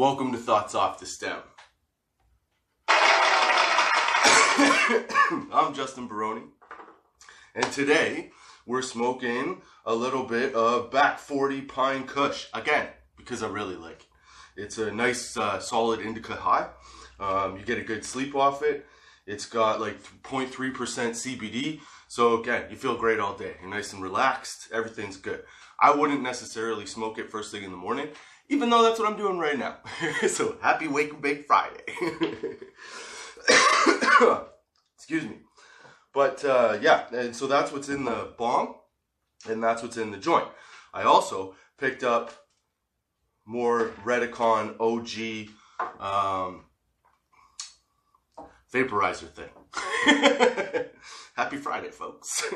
Welcome to Thoughts Off the Stem. I'm Justin Baroni, and today we're smoking a little bit of Back 40 Pine Kush. Again, because I really like it. It's a nice, uh, solid indica high. Um, you get a good sleep off it. It's got like 0.3% CBD. So again, you feel great all day. You're nice and relaxed. Everything's good. I wouldn't necessarily smoke it first thing in the morning, even though that's what I'm doing right now. so happy Wake and Bake Friday. Excuse me. But uh, yeah, and so that's what's in the bong, and that's what's in the joint. I also picked up more Redecan OG um, vaporizer thing. Happy Friday, folks.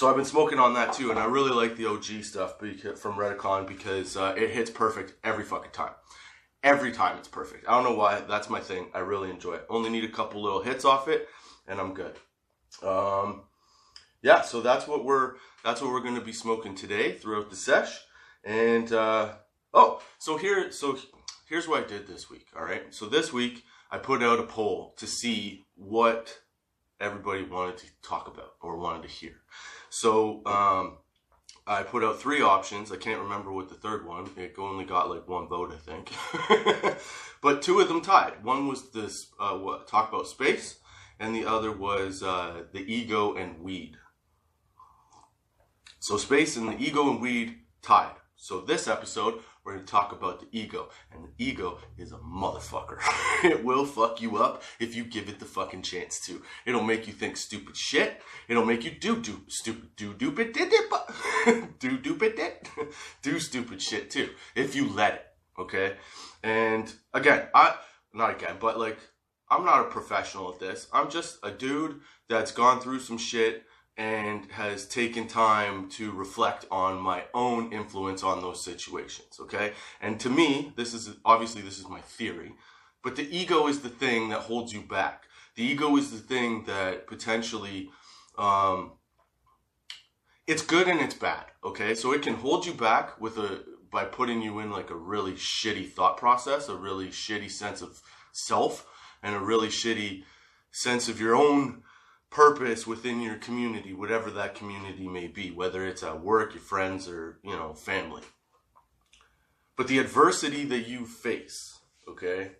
so I've been smoking on that too, and I really like the OG stuff from Redecan because uh, it hits perfect every fucking time. Every time it's perfect. I don't know why. That's my thing. I really enjoy it. Only need a couple little hits off it, and I'm good. Um, yeah, so that's what we're that's what we're going to be smoking today throughout the sesh. And uh, oh, so here, so here's what I did this week. All right, so this week I put out a poll to see what everybody wanted to talk about or wanted to hear. So um, I put out three options. I can't remember what the third one. It only got like one vote, I think. but two of them tied. One was this uh, what talk about space, and the other was uh, the ego and weed. So space and the ego and weed tied. So this episode, we're going to talk about the ego. And the ego is a motherfucker. it will fuck you up if you give it the fucking chance to. It'll make you think stupid shit. It'll make you do do stupid do stupid did it do stupid do stupid shit too if you let it. Okay? And again, I not again, but like I'm not a professional at this. I'm just a dude that's gone through some shit and has taken time to reflect on my own influence on those situations okay? And to me this is obviously this is my theory but the ego is the thing that holds you back. The ego is the thing that potentially um, it's good and it's bad okay? So it can hold you back with a by putting you in like a really shitty thought process a really shitty sense of self and a really shitty sense of your own purpose within your community, whatever that community may be, whether it's at work, your friends, or, you know, family. But the adversity that you face, okay,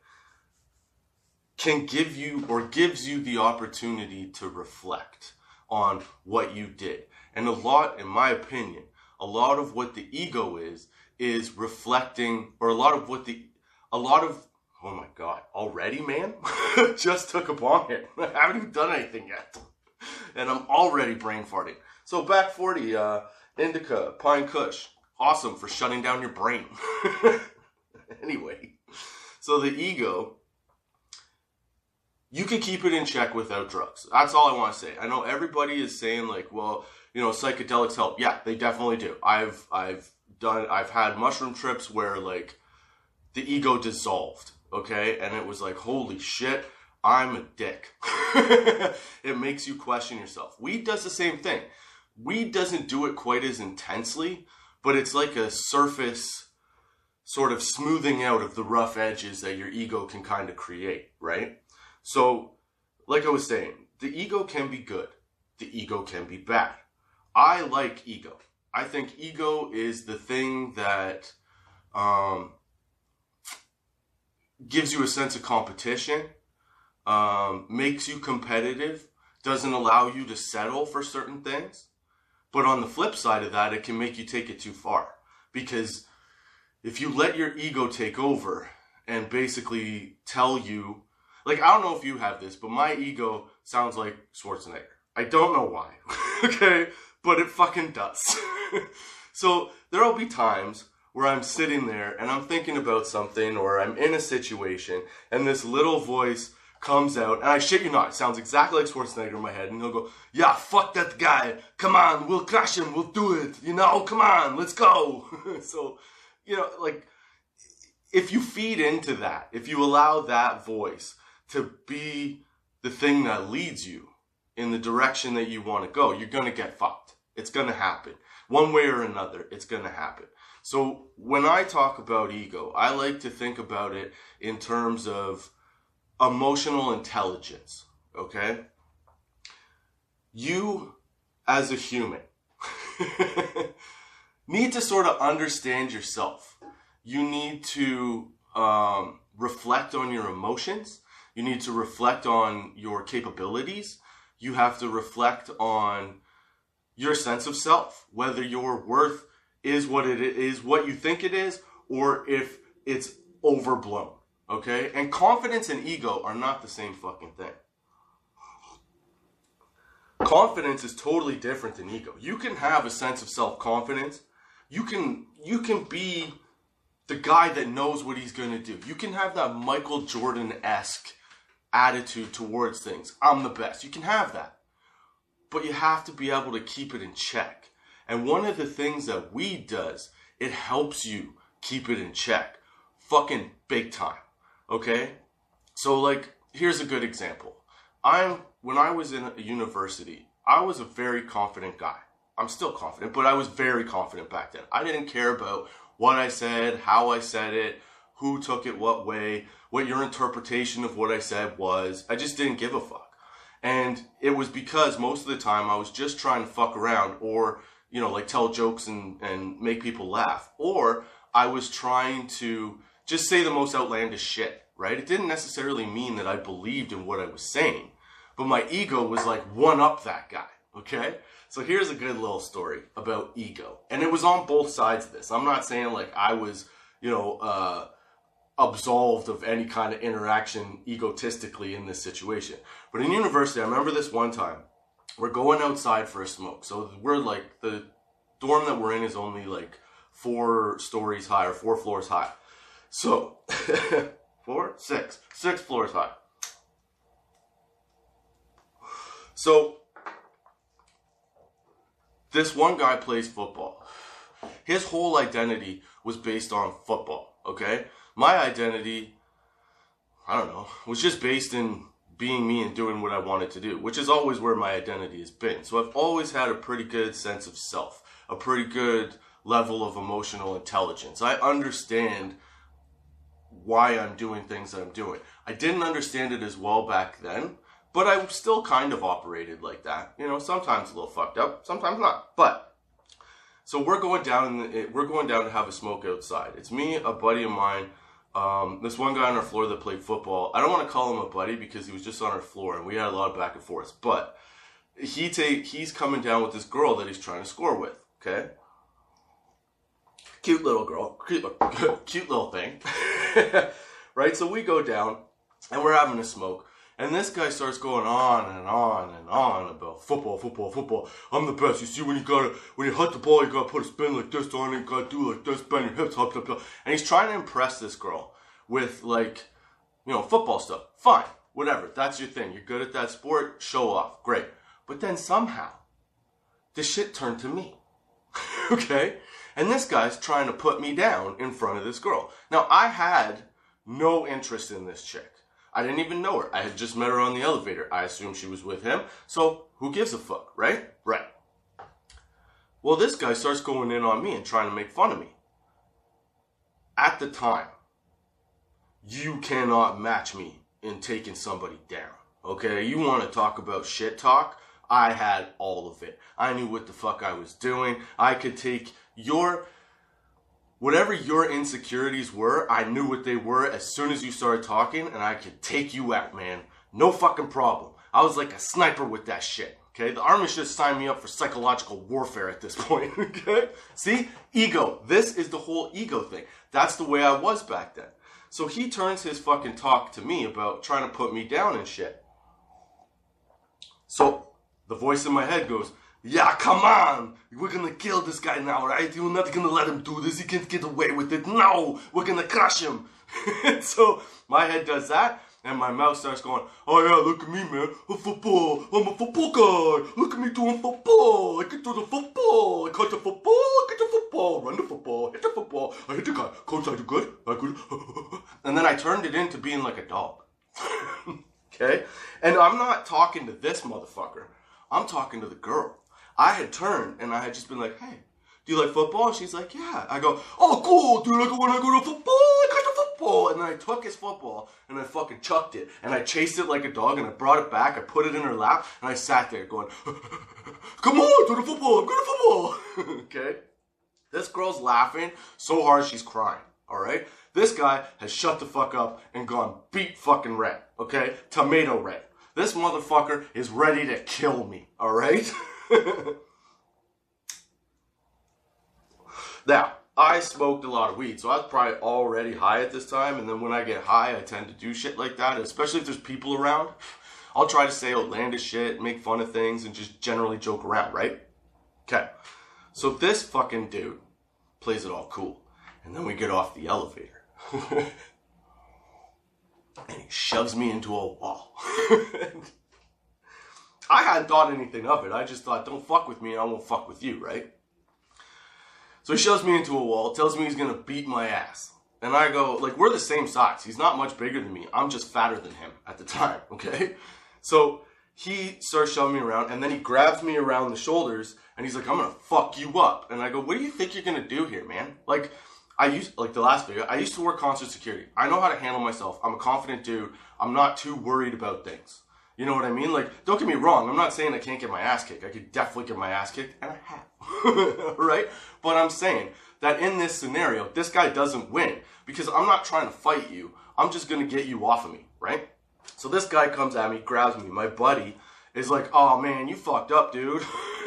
can give you or gives you the opportunity to reflect on what you did. And a lot, in my opinion, a lot of what the ego is, is reflecting, or a lot of what the, a lot of, oh my God, already, man? Just took a bong hit. I haven't even done anything yet and I'm already brain farting. So back 40, uh, indica, pine kush, awesome for shutting down your brain. anyway, so the ego, you can keep it in check without drugs. That's all I want to say. I know everybody is saying like, well, you know, psychedelics help. Yeah, they definitely do. I've I've done I've had mushroom trips where like the ego dissolved, okay? And it was like, holy shit, I'm a dick. it makes you question yourself. Weed does the same thing. Weed doesn't do it quite as intensely, but it's like a surface sort of smoothing out of the rough edges that your ego can kind of create, right? So, like I was saying, the ego can be good, the ego can be bad. I like ego. I think ego is the thing that um, gives you a sense of competition um, makes you competitive, doesn't allow you to settle for certain things. But on the flip side of that, it can make you take it too far. Because if you let your ego take over and basically tell you, like, I don't know if you have this, but my ego sounds like Schwarzenegger. I don't know why. okay? But it fucking does. so there'll be times where I'm sitting there and I'm thinking about something or I'm in a situation and this little voice comes out, and I shit you not, it sounds exactly like Schwarzenegger in my head, and he'll go, "Yeah, fuck that guy. Come on, we'll crash him. We'll do it. You know, come on, let's go." so, you know, like if you feed into that, if you allow that voice to be the thing that leads you in the direction that you want to go, you're gonna get fucked. It's gonna happen one way or another. It's gonna happen. So when I talk about ego, I like to think about it in terms of emotional intelligence, okay? You as a human need to sort of understand yourself. You need to um, reflect on your emotions. You need to reflect on your capabilities. You have to reflect on your sense of self, whether your worth is what it is, what you think it is, or if it's overblown. Okay? And confidence and ego are not the same fucking thing. Confidence is totally different than ego. You can have a sense of self-confidence. You can you can be the guy that knows what he's going to do. You can have that Michael Jordan-esque attitude towards things. I'm the best. You can have that. But you have to be able to keep it in check. And one of the things that weed does, it helps you keep it in check. Fucking big time. Okay? So like here's a good example. I'm when I was in university, I was a very confident guy. I'm still confident, but I was very confident back then. I didn't care about what I said, how I said it, who took it what way, what your interpretation of what I said was. I just didn't give a fuck. And it was because most of the time I was just trying to fuck around or, you know, like tell jokes and, and make people laugh. Or I was trying to just say the most outlandish shit, right? It didn't necessarily mean that I believed in what I was saying, but my ego was like one up that guy, okay? So here's a good little story about ego. And it was on both sides of this. I'm not saying like I was, you know, uh, absolved of any kind of interaction egotistically in this situation. But in university, I remember this one time. We're going outside for a smoke. So we're like, the dorm that we're in is only like four stories high or four floors high. So, four, six, six floors high. So, this one guy plays football. His whole identity was based on football, okay? My identity, I don't know, was just based in being me and doing what I wanted to do, which is always where my identity has been. So I've always had a pretty good sense of self, a pretty good level of emotional intelligence. I understand why I'm doing things that I'm doing. I didn't understand it as well back then, but I still kind of operated like that. You know, sometimes a little fucked up, sometimes not. But so we're going down. The, we're going down to have a smoke outside. It's me, a buddy of mine, um, this one guy on our floor that played football. I don't want to call him a buddy because he was just on our floor, and we had a lot of back and forth. But he take he's coming down with this girl that he's trying to score with. Okay, cute little girl, cute, cute little thing, right? So we go down, and we're having a smoke. And this guy starts going on and on and on about football, football, football. I'm the best. You see, when you gotta, when you hit the ball, you gotta put a spin like this on it, you gotta do like this, bend your hips, hop, hop, hop. And he's trying to impress this girl with like, you know, football stuff. Fine, whatever. That's your thing. You're good at that sport. Show off. Great. But then somehow, the shit turned to me. okay? And this guy's trying to put me down in front of this girl. Now, I had no interest in this chick. I didn't even know her. I had just met her on the elevator. I assumed she was with him. So who gives a fuck, right? Right. Well, this guy starts going in on me and trying to make fun of me. At the time, you cannot match me in taking somebody down. Okay? You want to talk about shit talk? I had all of it. I knew what the fuck I was doing. I could take your whatever your insecurities were, I knew what they were as soon as you started talking, and I could take you out, man. No fucking problem. I was like a sniper with that shit. Okay, the army should sign me up for psychological warfare at this point. Okay, see, ego. This is the whole ego thing. That's the way I was back then. So he turns his fucking talk to me about trying to put me down and shit. So the voice in my head goes, yeah, come on! We're gonna kill this guy now, right? You're not gonna let him do this. He can't get away with it. No! We're gonna crush him! so my head does that, and my mouth starts going, Oh yeah, look at me, man. A football. I'm a football guy. Look at me doing football. I can do the football. I catch the football. I get the football. Run the football. Hit the football. I hit the guy. Coach, I do good. I good. and then I turned it into being like a dog. okay? And I'm not talking to this motherfucker. I'm talking to the girl. I had turned and I had just been like, hey, Do you like football? She's like, yeah. I go, oh, cool, dude. Like when I go to football, I got the football. And then I took his football and I fucking chucked it. And I chased it like a dog and I brought it back. I put it in her lap and I sat there going, come on, to the football. Good at football. okay? This girl's laughing so hard she's crying. All right? This guy has shut the fuck up and gone beat fucking red. Okay? Tomato red. This motherfucker is ready to kill me. All right? Now, I smoked a lot of weed, so I was probably already high at this time. And then when I get high, I tend to do shit like that, especially if there's people around. I'll try to say outlandish shit, make fun of things, and just generally joke around, right? Okay. So this fucking dude plays it all cool. And then we get off the elevator. and he shoves me into a wall. I hadn't thought anything of it. I just thought, don't fuck with me, and I won't fuck with you, right? So he shoves me into a wall, tells me he's gonna beat my ass. And I go, like, we're the same size. He's not much bigger than me. I'm just fatter than him at the time, okay? So he starts shoving me around, and then he grabs me around the shoulders, and he's like, I'm gonna fuck you up. And I go, what do you think you're gonna do here, man? Like, I used, like the last video, I used to work concert security. I know how to handle myself. I'm a confident dude. I'm not too worried about things. You know what I mean? Like, don't get me wrong. I'm not saying I can't get my ass kicked. I could definitely get my ass kicked, and I have. right? But I'm saying that in this scenario, this guy doesn't win because I'm not trying to fight you. I'm just going to get you off of me, right? So this guy comes at me, grabs me. My buddy is like, oh man, you fucked up, dude.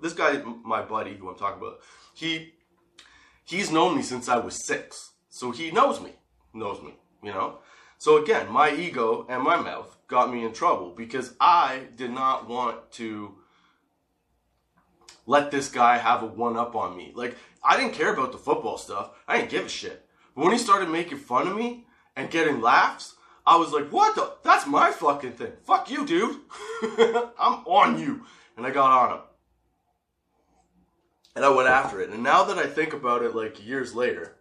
this guy, my buddy, who I'm talking about, he he's known me since I was six. So he knows me, knows me, you know? So again, my ego and my mouth got me in trouble because I did not want to let this guy have a one up on me. Like, I didn't care about the football stuff. I didn't give a shit. But when he started making fun of me and getting laughs, I was like, what the? That's my fucking thing. Fuck you, dude. I'm on you. And I got on him. And I went after it. And now that I think about it, like years later,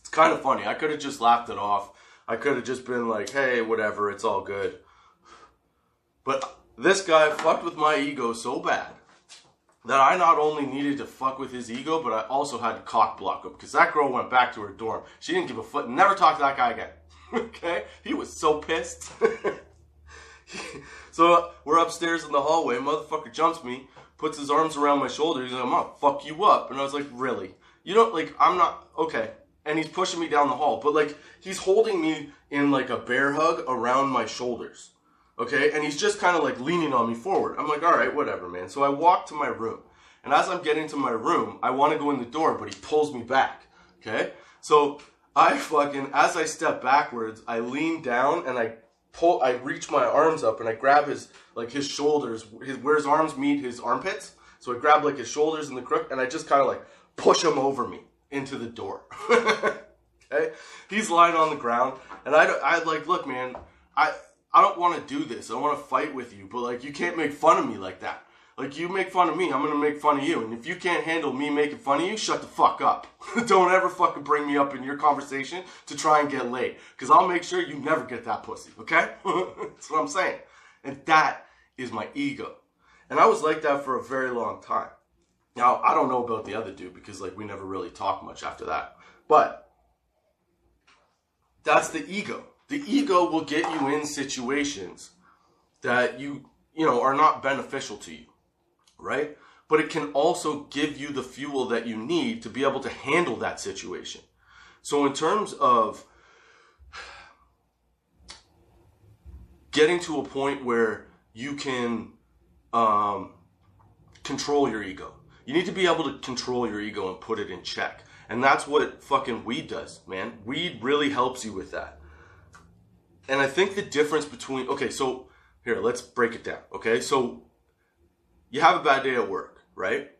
it's kind of funny. I could have just laughed it off. I could have just been like, hey, whatever, it's all good. But this guy fucked with my ego so bad that I not only needed to fuck with his ego, but I also had to cock block him because that girl went back to her dorm. She didn't give a foot, never talked to that guy again. okay? He was so pissed. so we're upstairs in the hallway. Motherfucker jumps me, puts his arms around my shoulder. He's like, I'm gonna fuck you up. And I was like, really? You know, like, I'm not, okay. And he's pushing me down the hall, but like, he's holding me in like a bear hug around my shoulders. Okay, and he's just kind of like leaning on me forward. I'm like, all right, whatever, man. So I walk to my room. And as I'm getting to my room, I want to go in the door, but he pulls me back. Okay? So I fucking, as I step backwards, I lean down and I pull, I reach my arms up and I grab his, like his shoulders, his, where his arms meet his armpits. So I grab like his shoulders in the crook and I just kind of like push him over me into the door. okay? He's lying on the ground and I, I like, look, man, I, I don't want to do this. I want to fight with you, but like you can't make fun of me like that. Like you make fun of me, I'm gonna make fun of you. And if you can't handle me making fun of you, shut the fuck up. don't ever fucking bring me up in your conversation to try and get laid. Cause I'll make sure you never get that pussy, okay? That's what I'm saying. And that is my ego. And I was like that for a very long time. Now, I don't know about the other dude because like we never really talked much after that. But that's the ego. The ego will get you in situations that you you know are not beneficial to you right? But it can also give you the fuel that you need to be able to handle that situation. So in terms of getting to a point where you can um, control your ego you need to be able to control your ego and put it in check and that's what fucking weed does man weed really helps you with that and I think the difference between okay, so here, let's break it down. Okay, so you have a bad day at work, right?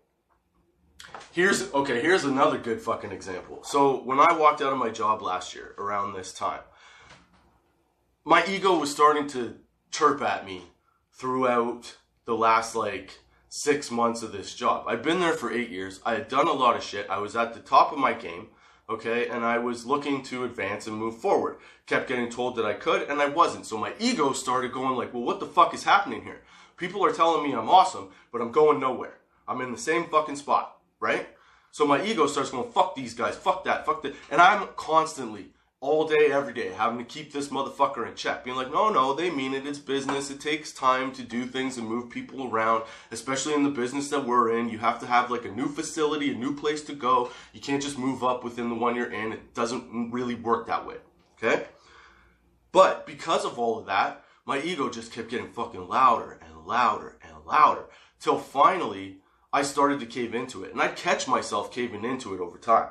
Here's okay, here's another good fucking example. So when I walked out of my job last year around this time, my ego was starting to chirp at me throughout the last like six months of this job. I'd been there for eight years. I had done a lot of shit. I was at the top of my game okay? And I was looking to advance and move forward. Kept getting told that I could, and I wasn't. So my ego started going like, well, what the fuck is happening here? People are telling me I'm awesome, but I'm going nowhere, I'm in the same fucking spot, right? So my ego starts going, fuck these guys, fuck that, fuck that. And I'm constantly, all day, every day, having to keep this motherfucker in check. Being like, no, no, they mean it. It's business. It takes time to do things and move people around, especially in the business that we're in. You have to have like a new facility, a new place to go. You can't just move up within the one you're in. It doesn't really work that way. Okay? But because of all of that, my ego just kept getting fucking louder and louder and louder till finally I started to cave into it. And I'd catch myself caving into it over time.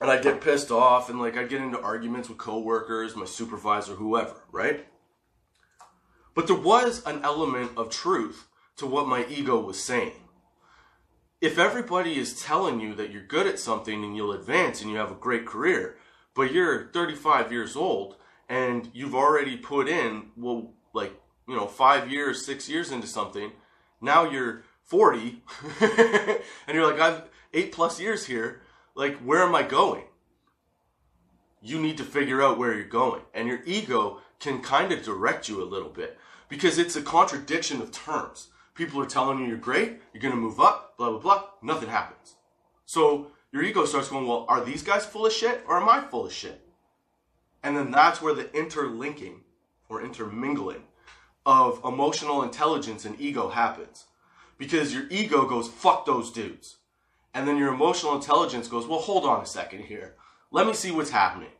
And I'd get pissed off and like I'd get into arguments with coworkers, my supervisor, whoever, right? But there was an element of truth to what my ego was saying. If everybody is telling you that you're good at something and you'll advance and you have a great career, but you're 35 years old and you've already put in, well, like, you know, five years, six years into something, now you're 40 and you're like, I've eight plus years here. Like, where am I going? You need to figure out where you're going. And your ego can kind of direct you a little bit because it's a contradiction of terms. People are telling you you're great, you're going to move up, blah, blah, blah. Nothing happens. So your ego starts going, well, are these guys full of shit or am I full of shit? And then that's where the interlinking or intermingling of emotional intelligence and ego happens. Because your ego goes, fuck those dudes. And then your emotional intelligence goes, well, hold on a second here. Let me see what's happening.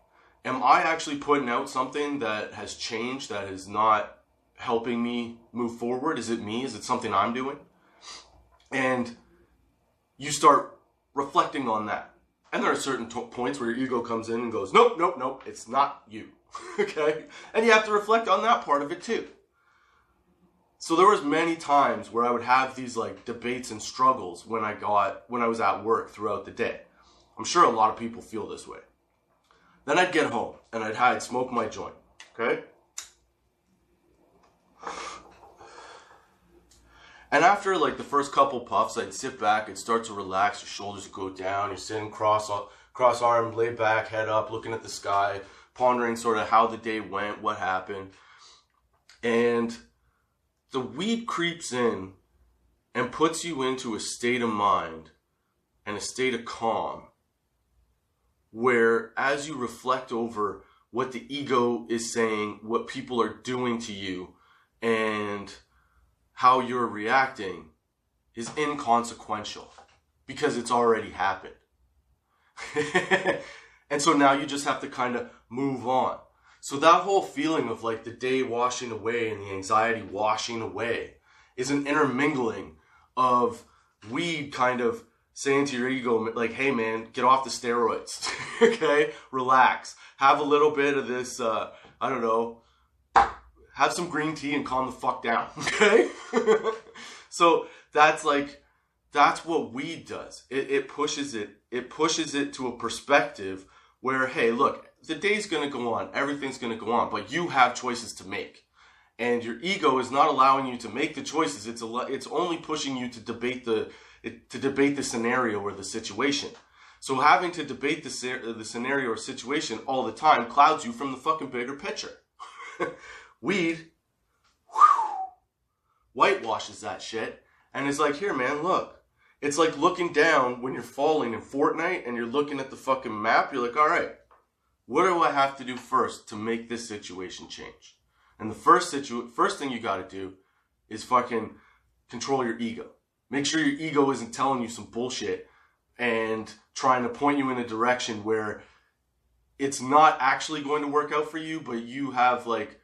Am I actually putting out something that has changed, that is not helping me move forward? Is it me? Is it something I'm doing? And you start reflecting on that. And there are certain t- points where your ego comes in and goes, nope, nope, nope, it's not you. okay? And you have to reflect on that part of it too. So there was many times where I would have these like debates and struggles when I got when I was at work throughout the day. I'm sure a lot of people feel this way. Then I'd get home and I'd hide, smoke my joint. Okay? And after like the first couple puffs, I'd sit back, I'd start to relax, your shoulders would go down, you're sitting cross uh, cross armed, laid back, head up, looking at the sky, pondering sort of how the day went, what happened. And the weed creeps in and puts you into a state of mind and a state of calm where as you reflect over what the ego is saying, what people are doing to you, and how you're reacting is inconsequential because it's already happened. and so now you just have to kind of move on. So that whole feeling of like the day washing away and the anxiety washing away is an intermingling of weed kind of saying to your ego, like, hey man, get off the steroids. okay? Relax. Have a little bit of this, uh, I don't know, have some green tea and calm the fuck down. Okay? so that's like, that's what weed does. It, it pushes it, it pushes it to a perspective where, hey, look, the day's gonna go on, everything's gonna go on, but you have choices to make. And your ego is not allowing you to make the choices. It's a, it's only pushing you to debate the to debate the scenario or the situation. So having to debate the, the scenario or situation all the time clouds you from the fucking bigger picture. Weed whew, whitewashes that shit and it's like, here, man, look. It's like looking down when you're falling in Fortnite and you're looking at the fucking map. You're like, all right, what do I have to do first to make this situation change? And the first situ- first thing you got to do is fucking control your ego. Make sure your ego isn't telling you some bullshit and trying to point you in a direction where it's not actually going to work out for you, but you have like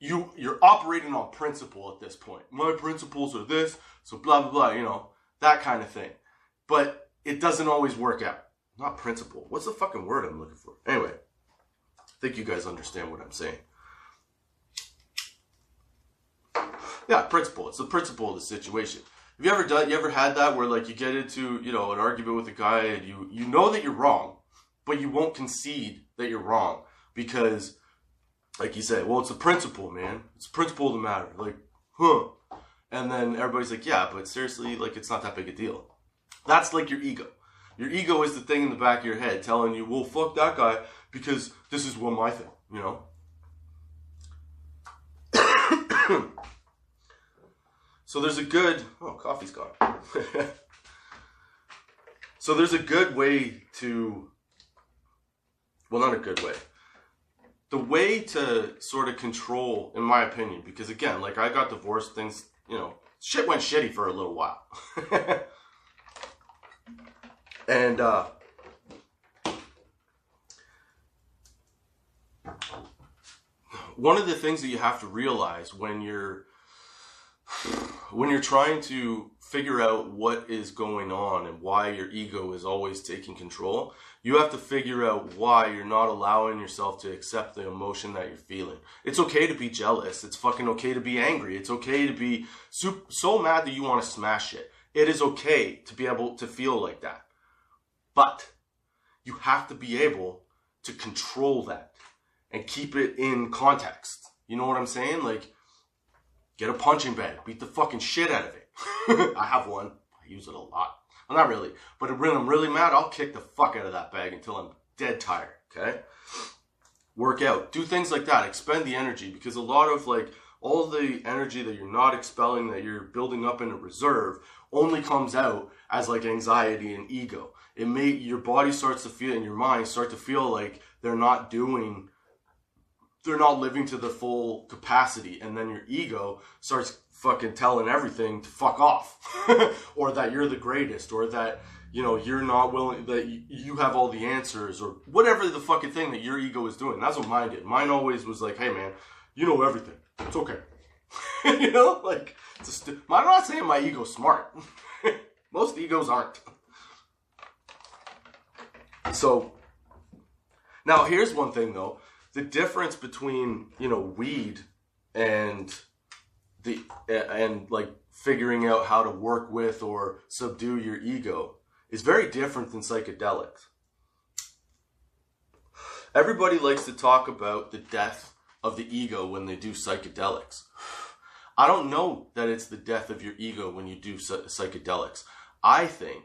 you you're operating on principle at this point. My principles are this, so blah blah blah, you know, that kind of thing. But it doesn't always work out. Not principle. What's the fucking word I'm looking for? Anyway, think you guys understand what I'm saying. Yeah, principle. It's the principle of the situation. Have you ever done? You ever had that where like you get into you know an argument with a guy and you you know that you're wrong, but you won't concede that you're wrong because, like you said, well it's a principle, man. It's a principle of the matter. Like, huh? And then everybody's like, yeah, but seriously, like it's not that big a deal. That's like your ego. Your ego is the thing in the back of your head telling you, well, fuck that guy because this is one my thing, you know. So there's a good. Oh, coffee's gone. so there's a good way to. Well, not a good way. The way to sort of control, in my opinion, because again, like I got divorced, things, you know, shit went shitty for a little while. and uh, one of the things that you have to realize when you're when you're trying to figure out what is going on and why your ego is always taking control, you have to figure out why you're not allowing yourself to accept the emotion that you're feeling. It's okay to be jealous. It's fucking okay to be angry. It's okay to be so, so mad that you want to smash it. It is okay to be able to feel like that. But you have to be able to control that and keep it in context. You know what I'm saying? Like, get a punching bag, beat the fucking shit out of it. I have one. I use it a lot. Well, not really, but when I'm really mad, I'll kick the fuck out of that bag until I'm dead tired. Okay. Work out, do things like that. Expend the energy because a lot of like all the energy that you're not expelling, that you're building up in a reserve, only comes out as like anxiety and ego. It may your body starts to feel and your mind start to feel like they're not doing they're not living to the full capacity. And then your ego starts fucking telling everything to fuck off. Or that you're the greatest or that you know you're not willing that you have all the answers or whatever the fucking thing that your ego is doing. That's what mine did. Mine always was like hey man you know everything. It's okay. You know like it's st- i'm not saying my ego's smart. Most egos aren't so now here's one thing though the difference between you know weed and the and like figuring out how to work with or subdue your ego is very different than psychedelics. Everybody likes to talk about the death of the ego when they do psychedelics. I don't know that it's the death of your ego when you do psychedelics. I think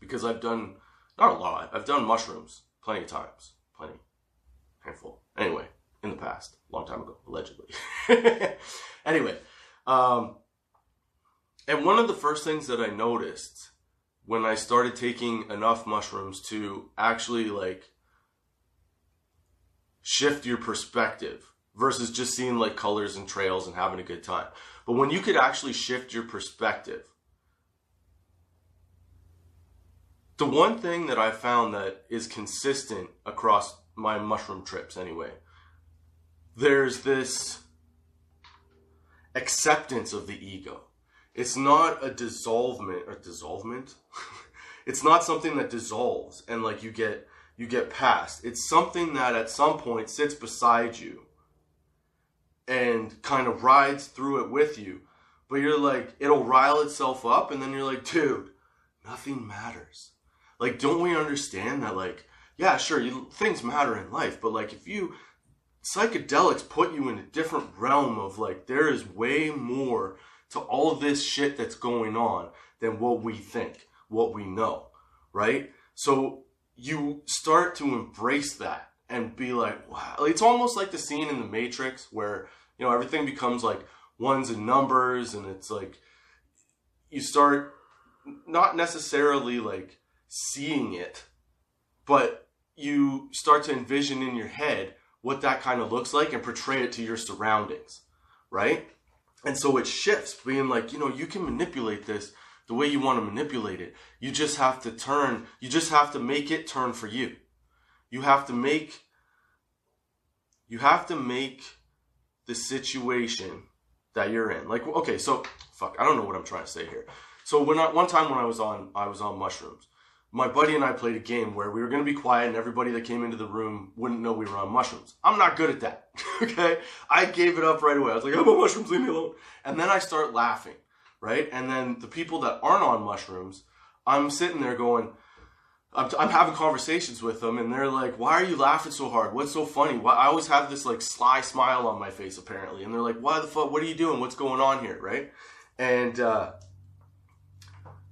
because I've done not a lot, I've done mushrooms plenty of times, plenty handful. Anyway, in the past, long time ago, allegedly. anyway, um, and one of the first things that I noticed when I started taking enough mushrooms to actually like shift your perspective versus just seeing like colors and trails and having a good time. But when you could actually shift your perspective, the one thing that I found that is consistent across my mushroom trips anyway. There's this acceptance of the ego. It's not a dissolvement or dissolvement. it's not something that dissolves and like you get you get past. It's something that at some point sits beside you and kind of rides through it with you. But you're like, it'll rile itself up, and then you're like, dude, nothing matters. Like, don't we understand that, like, yeah, sure, you, things matter in life, but like if you psychedelics put you in a different realm of like there is way more to all this shit that's going on than what we think, what we know, right? So you start to embrace that and be like, wow. It's almost like the scene in the Matrix where, you know, everything becomes like ones and numbers and it's like you start not necessarily like seeing it, but you start to envision in your head what that kind of looks like and portray it to your surroundings, right? And so it shifts, being like, you know, you can manipulate this the way you want to manipulate it. You just have to turn, you just have to make it turn for you. You have to make, you have to make the situation that you're in. Like, okay, so, fuck, I don't know what I'm trying to say here. So when I, one time when I was on, I was on mushrooms my buddy and I played a game where we were going to be quiet and everybody that came into the room wouldn't know we were on mushrooms. I'm not good at that. okay. I gave it up right away. I was like, I'm on mushrooms, leave me alone. And then I start laughing, right? And then the people that aren't on mushrooms, I'm sitting there going, I'm, I'm having conversations with them and they're like, why are you laughing so hard? What's so funny? Why, I always have this like sly smile on my face apparently. And they're like, why the fuck? What are you doing? What's going on here? Right. And, uh,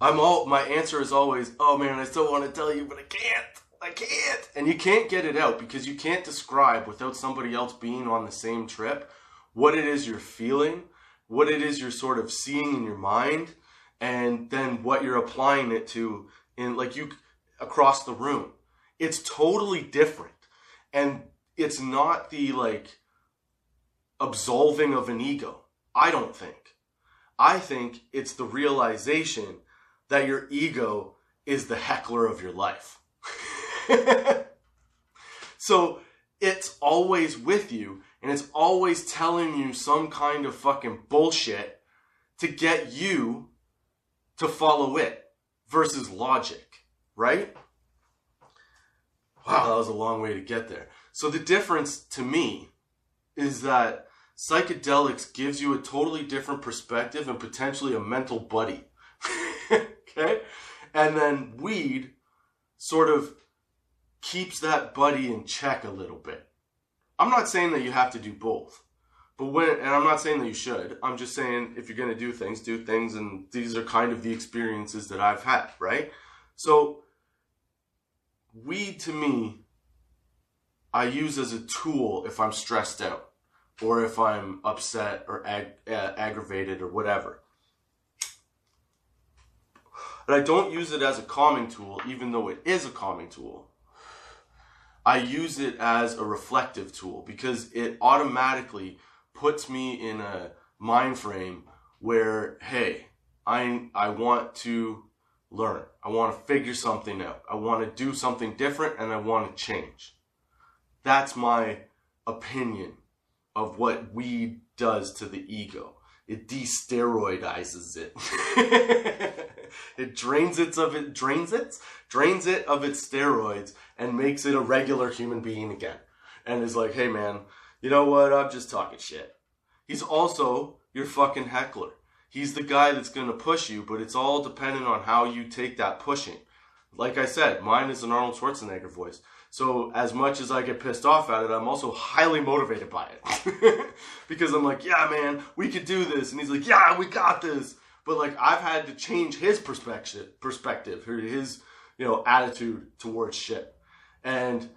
I'm all my answer is always, "Oh man, I still want to tell you, but I can't. I can't." And you can't get it out because you can't describe without somebody else being on the same trip what it is you're feeling what it is you're sort of seeing in your mind and then what you're applying it to in like you across the room. It's totally different. And it's not the like absolving of an ego. I don't think. I think it's the realization that your ego is the heckler of your life. so it's always with you and it's always telling you some kind of fucking bullshit to get you to follow it versus logic, right? Wow, that was a long way to get there. So the difference to me is that psychedelics gives you a totally different perspective and potentially a mental buddy. okay? And then weed sort of keeps that buddy in check a little bit. I'm not saying that you have to do both. But when, and I'm not saying that you should, I'm just saying if you're going to do things, do things, and these are kind of the experiences that I've had, right? So, weed to me, I use as a tool if I'm stressed out or if I'm upset or ag- uh, aggravated or whatever. But I don't use it as a calming tool, even though it is a calming tool. I use it as a reflective tool because it automatically puts me in a mind frame where, hey, I, I want to learn. I want to figure something out. I want to do something different and I want to change. That's my opinion of what weed does to the ego. It de-steroidizes it. it drains it of it drains it drains it of its steroids and makes it a regular human being again. And is like, hey man, you know what? I'm just talking shit. He's also your fucking heckler. He's the guy that's gonna push you, but it's all dependent on how you take that pushing. Like I said, mine is an Arnold Schwarzenegger voice. So as much as I get pissed off at it, I'm also highly motivated by it. because I'm like, yeah, man, we could do this. And he's like, yeah, we got this. But like I've had to change his perspective perspective, his, you know, attitude towards shit. And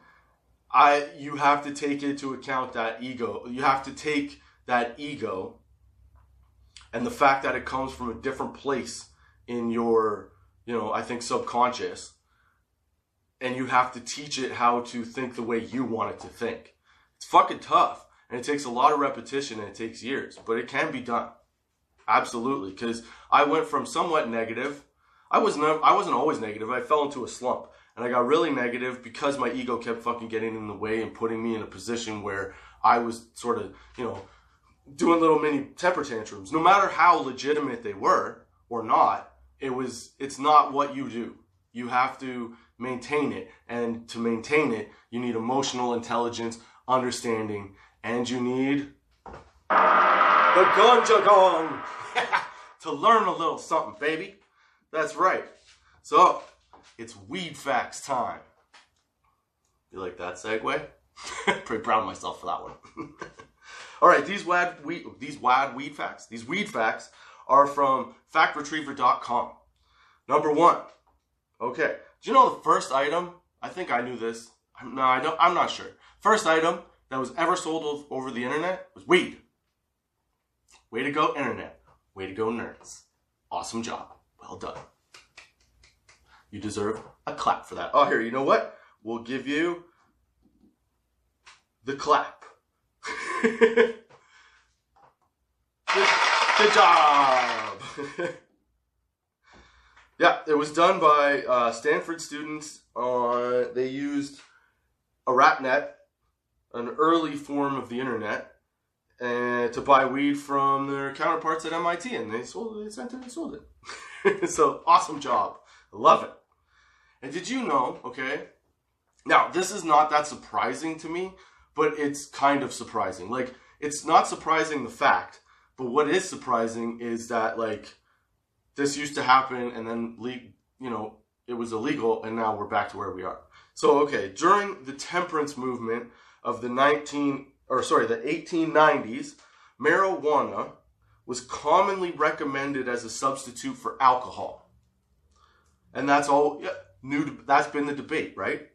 I you have to take into account that ego. You have to take that ego and the fact that it comes from a different place in your, you know, I think subconscious and you have to teach it how to think the way you want it to think. It's fucking tough, and it takes a lot of repetition and it takes years, but it can be done. Absolutely, because I went from somewhat negative. I was not. I wasn't always negative. I fell into a slump, and I got really negative because my ego kept fucking getting in the way and putting me in a position where I was sort of, you know, doing little mini temper tantrums. No matter how legitimate they were or not, it was. It's not what you do. You have to maintain it. And to maintain it, you need emotional intelligence, understanding, and you need the ganja gong to learn a little something, baby. That's right. So, it's weed facts time. You like that segue? Pretty proud of myself for that one. All right, these wad weed, these wad weed facts, these weed facts are from factretriever.com. Number one, okay, do you know the first item? I think I knew this. No, I don't. I'm not sure. First item that was ever sold over the internet was weed. Way to go, internet. Way to go, nerds. Awesome job. Well done. You deserve a clap for that. Oh, here, you know what? We'll give you the clap. good, good job. Yeah, it was done by uh, Stanford students. Uh, they used ARPANET, an early form of the internet, and to buy weed from their counterparts at MIT, and they sold it. They sent it and sold it. so awesome job, love it. And did you know? Okay, now this is not that surprising to me, but it's kind of surprising. Like it's not surprising the fact, but what is surprising is that like this used to happen and then you know it was illegal and now we're back to where we are. So okay during the temperance movement of the 19 or sorry the 1890s marijuana was commonly recommended as a substitute for alcohol. And that's all yeah, new that's been the debate right?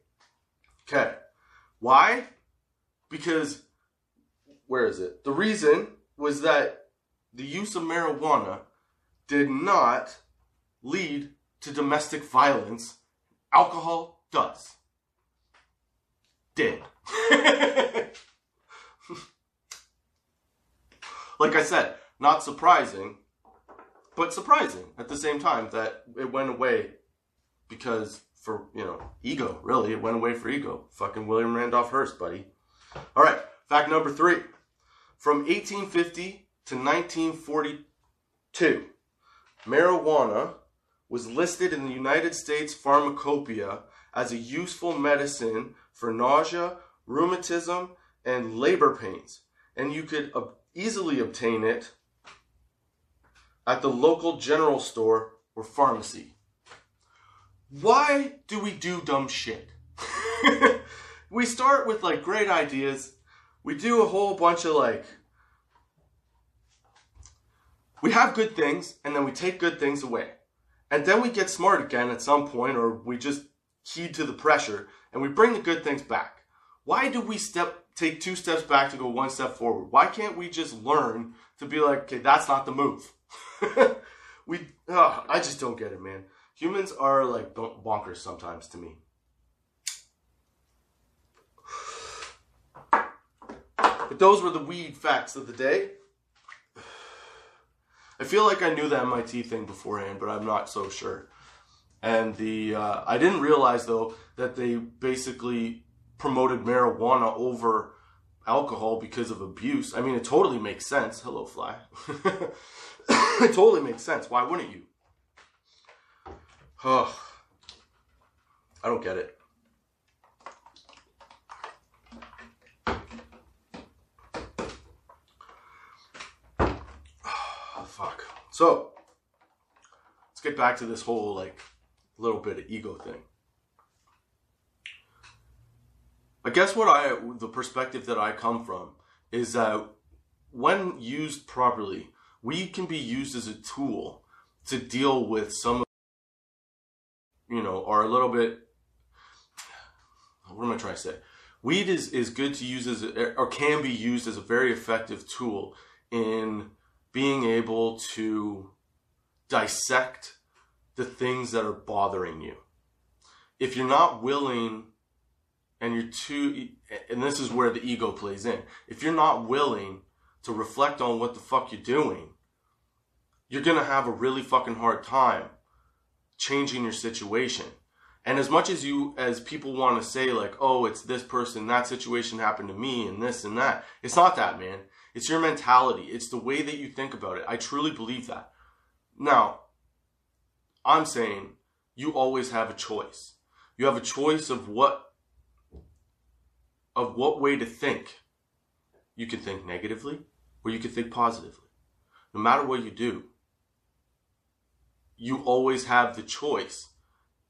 Okay. Why? Because where is it? The reason was that the use of marijuana did not lead to domestic violence. Alcohol does. Did. like I said, not surprising, but surprising at the same time that it went away because for, you know, ego, really. It went away for ego. Fucking William Randolph Hearst, buddy. All right, fact number three. From 1850 to 1942, marijuana was listed in the United States Pharmacopoeia as a useful medicine for nausea, rheumatism, and labor pains, and you could easily obtain it at the local general store or pharmacy. Why do we do dumb shit? we start with like great ideas. We do a whole bunch of like we have good things and then we take good things away. And then we get smart again at some point or we just heed to the pressure and we bring the good things back. Why do we step take two steps back to go one step forward? Why can't we just learn to be like, okay, that's not the move? we, oh, I just don't get it, man. Humans are like bonkers sometimes to me. But those were the weed facts of the day. I feel like I knew the MIT thing beforehand, but I'm not so sure. And the uh, I didn't realize though that they basically promoted marijuana over alcohol because of abuse. I mean, it totally makes sense. Hello, fly. it totally makes sense. Why wouldn't you? Oh, I don't get it. Oh, fuck. So, let's get back to this whole, like, little bit of ego thing. I guess what I, the perspective that I come from is that when used properly, we can be used as a tool to deal with some of you know, are a little bit. What am I trying to say? Weed is, is good to use as a, or can be used as a very effective tool in being able to dissect the things that are bothering you. If you're not willing and you're too, and this is where the ego plays in, if you're not willing to reflect on what the fuck you're doing, you're gonna have a really fucking hard time changing your situation. And as much as you, as people want to say like, oh, it's this person, that situation happened to me and this and that. It's not that, man. It's your mentality. It's the way that you think about it. I truly believe that. Now, I'm saying you always have a choice. You have a choice of what, of what way to think. You can think negatively or you can think positively. No matter what you do, you always have the choice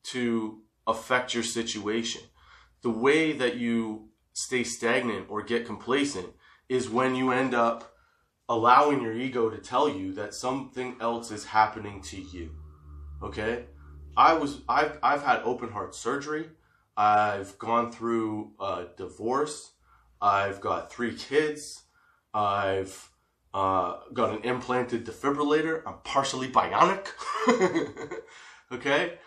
to affect your situation. The way that you stay stagnant or get complacent is when you end up allowing your ego to tell you that something else is happening to you. Okay? I was I've I've had open heart surgery. I've gone through a divorce. I've got three kids. I've uh, got an implanted defibrillator. I'm partially bionic. okay?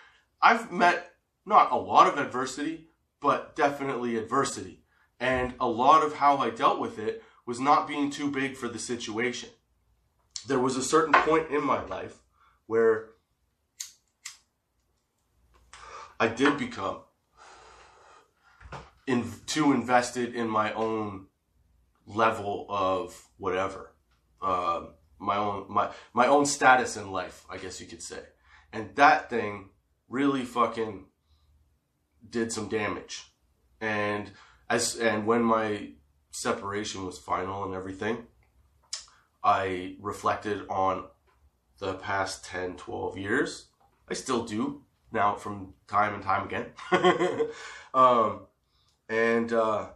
I've met not a lot of adversity, but definitely adversity. And a lot of how I dealt with it was not being too big for the situation. There was a certain point in my life where I did become in, too invested in my own level of whatever uh, my own my my own status in life, I guess you could say. And that thing really fucking did some damage. And as and when my separation was final and everything, I reflected on the past 10, 12 years. I still do now from time and time again. um, and uh,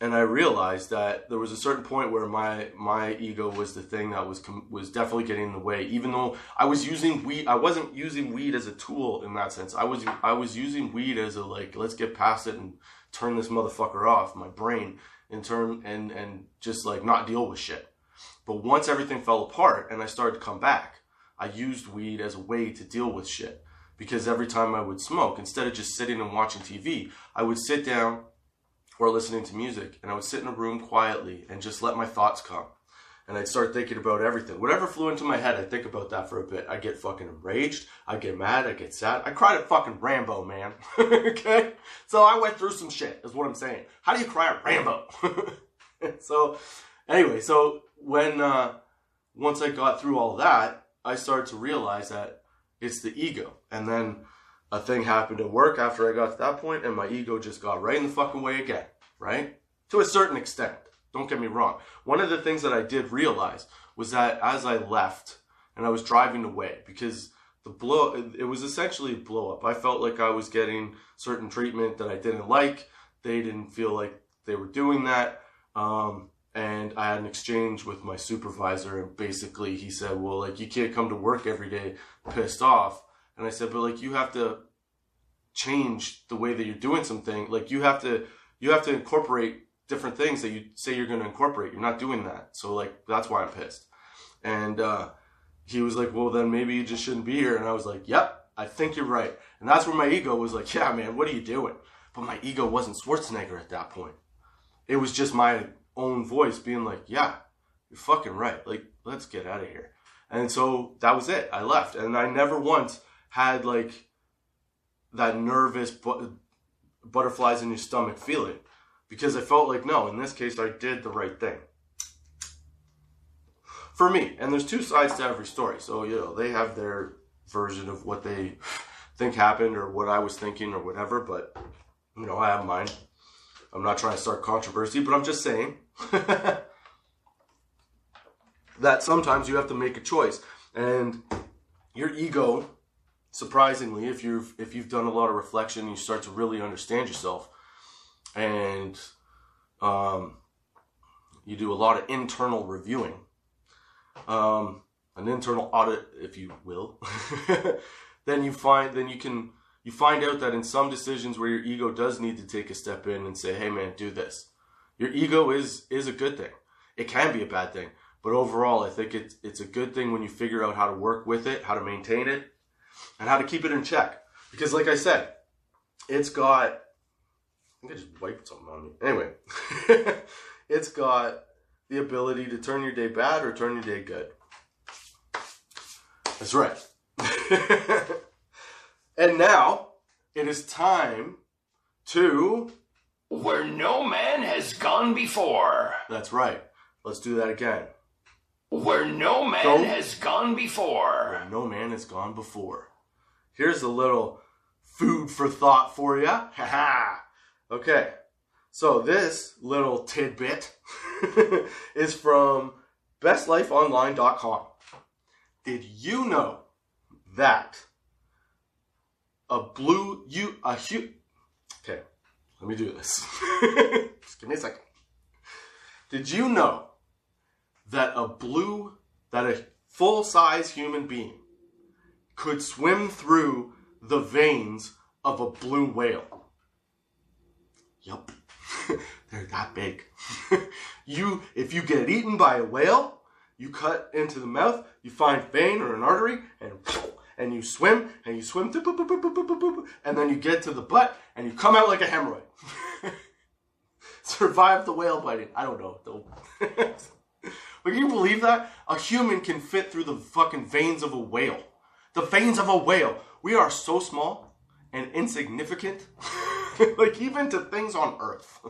and I realized that there was a certain point where my my ego was the thing that was was definitely getting in the way. Even though I was using weed, I wasn't using weed as a tool in that sense. I was I was using weed as a like let's get past it and turn this motherfucker off my brain and turn and and just like not deal with shit. But once everything fell apart and I started to come back, I used weed as a way to deal with shit. Because every time I would smoke, instead of just sitting and watching TV, I would sit down or listening to music and I would sit in a room quietly and just let my thoughts come. And I'd start thinking about everything. Whatever flew into my head, I'd think about that for a bit. I get fucking enraged. I get mad. I get sad. I cried at fucking Rambo, man. okay? So I went through some shit, is what I'm saying. How do you cry at Rambo? so, anyway, so when, uh, once I got through all that, I started to realize that it's the ego. And then a thing happened at work after I got to that point, and my ego just got right in the fucking way again, right? To a certain extent. Don't get me wrong. One of the things that I did realize was that as I left and I was driving away, because the blow, it was essentially a blow up. I felt like I was getting certain treatment that I didn't like. They didn't feel like they were doing that. Um, and I had an exchange with my supervisor, and basically he said, "Well, like you can't come to work every day pissed off." And I said, "But like you have to change the way that you're doing something. Like you have to you have to incorporate different things that you say you're going to incorporate. You're not doing that. So like that's why I'm pissed." And uh, he was like, "Well, then maybe you just shouldn't be here." And I was like, "Yep, I think you're right." And that's where my ego was like, "Yeah, man, what are you doing?" But my ego wasn't Schwarzenegger at that point. It was just my own voice being like, yeah, you're fucking right. Like, let's get out of here. And so that was it. I left. And I never once had like that nervous bu- butterflies in your stomach feeling because I felt like, no, in this case, I did the right thing. For me, and there's two sides to every story. So, you know, they have their version of what they think happened or what I was thinking or whatever, but, you know, I have mine. I'm not trying to start controversy, but I'm just saying that sometimes you have to make a choice. And your ego, surprisingly, if you've if you've done a lot of reflection, you start to really understand yourself, and um, you do a lot of internal reviewing, um, an internal audit, if you will. then you find then you can you find out that in some decisions where your ego does need to take a step in and say, "Hey, man, do this." Your ego is is a good thing. It can be a bad thing, but overall, I think it's it's a good thing when you figure out how to work with it, how to maintain it, and how to keep it in check. Because, like I said, it's got. I think I just wiped something on me. Anyway, it's got the ability to turn your day bad or turn your day good. That's right. And now it is time to. Where no man has gone before. That's right. Let's do that again. Where no man Go. has gone before. Where no man has gone before. Here's a little food for thought for you. Ha ha. Okay. So this little tidbit is from bestlifeonline.com. Did you know that a blue you a hu Okay, let me do this. Just give me a second. Did you know that a blue that a full-size human being could swim through the veins of a blue whale? Yup. They're that big. you if you get eaten by a whale, you cut into the mouth, you find vein or an artery, and and you swim and you swim and then you get to the butt and you come out like a hemorrhoid. Survive the whale biting. I don't know. but can you believe that? A human can fit through the fucking veins of a whale. The veins of a whale. We are so small and insignificant. like even to things on Earth.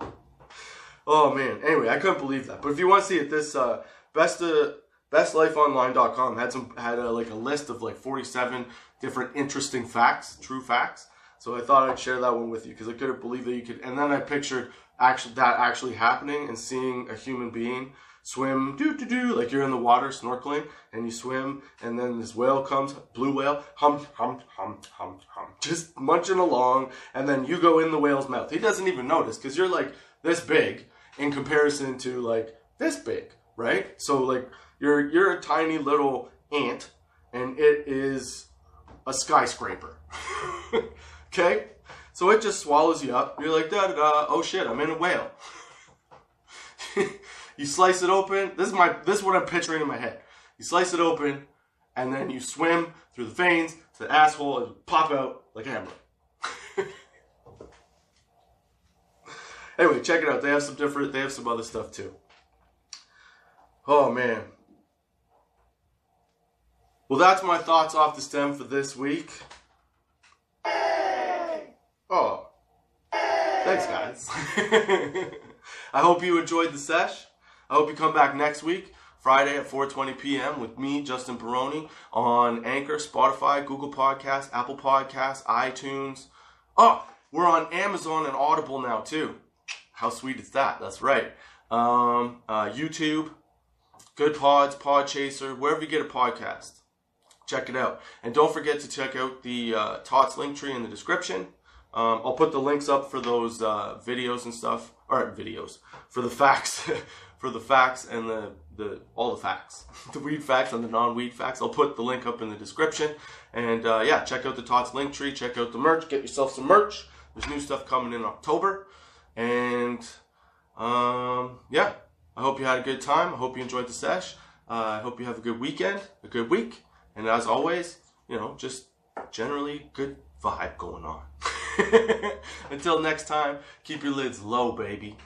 oh man. Anyway, I couldn't believe that. But if you want to see it, this uh, best uh, bestlifeonline.com had some had a, like a list of like 47 different interesting facts, true facts. So I thought I'd share that one with you because I couldn't believe that you could. And then I pictured actually that actually happening and seeing a human being swim do do do like you're in the water snorkeling and you swim and then this whale comes blue whale hum hum hum hum hum just munching along and then you go in the whale's mouth. He doesn't even notice because you're like this big in comparison to like this big right? So like you're you're a tiny little ant and it is a skyscraper okay? So it just swallows you up. You're like da da da. Oh shit i'm in a whale You slice it open. This is my this is what I'm picturing in my head. You slice it open, and then you swim through the veins to the asshole and pop out like a hammer. anyway, check it out. They have some different. They have some other stuff too. Oh man. Well, that's my thoughts off the stem for this week. Oh, thanks, guys. I hope you enjoyed the sesh. I hope you come back next week, Friday at 4:20 p.m. with me, Justin Peroni, on Anchor, Spotify, Google Podcasts, Apple Podcasts, iTunes. Oh, we're on Amazon and Audible now too. How sweet is that? That's right. Um, uh, YouTube, Good Pods, Podchaser, wherever you get a podcast. Check it out. And don't forget to check out the uh, Tots link tree in the description. Um, I'll put the links up for those uh, videos and stuff, or videos for the facts, for the facts and the the all the facts, the weed facts and the non-weed facts. I'll put the link up in the description. And uh, yeah, check out the Tots link tree. Check out the merch. Get yourself some merch. There's new stuff coming in October. And um, yeah, I hope you had a good time. I hope you enjoyed the sesh. Uh, I hope you have a good weekend, a good week. And as always, you know, just generally good vibe going on. Until next time, keep your lids low, baby.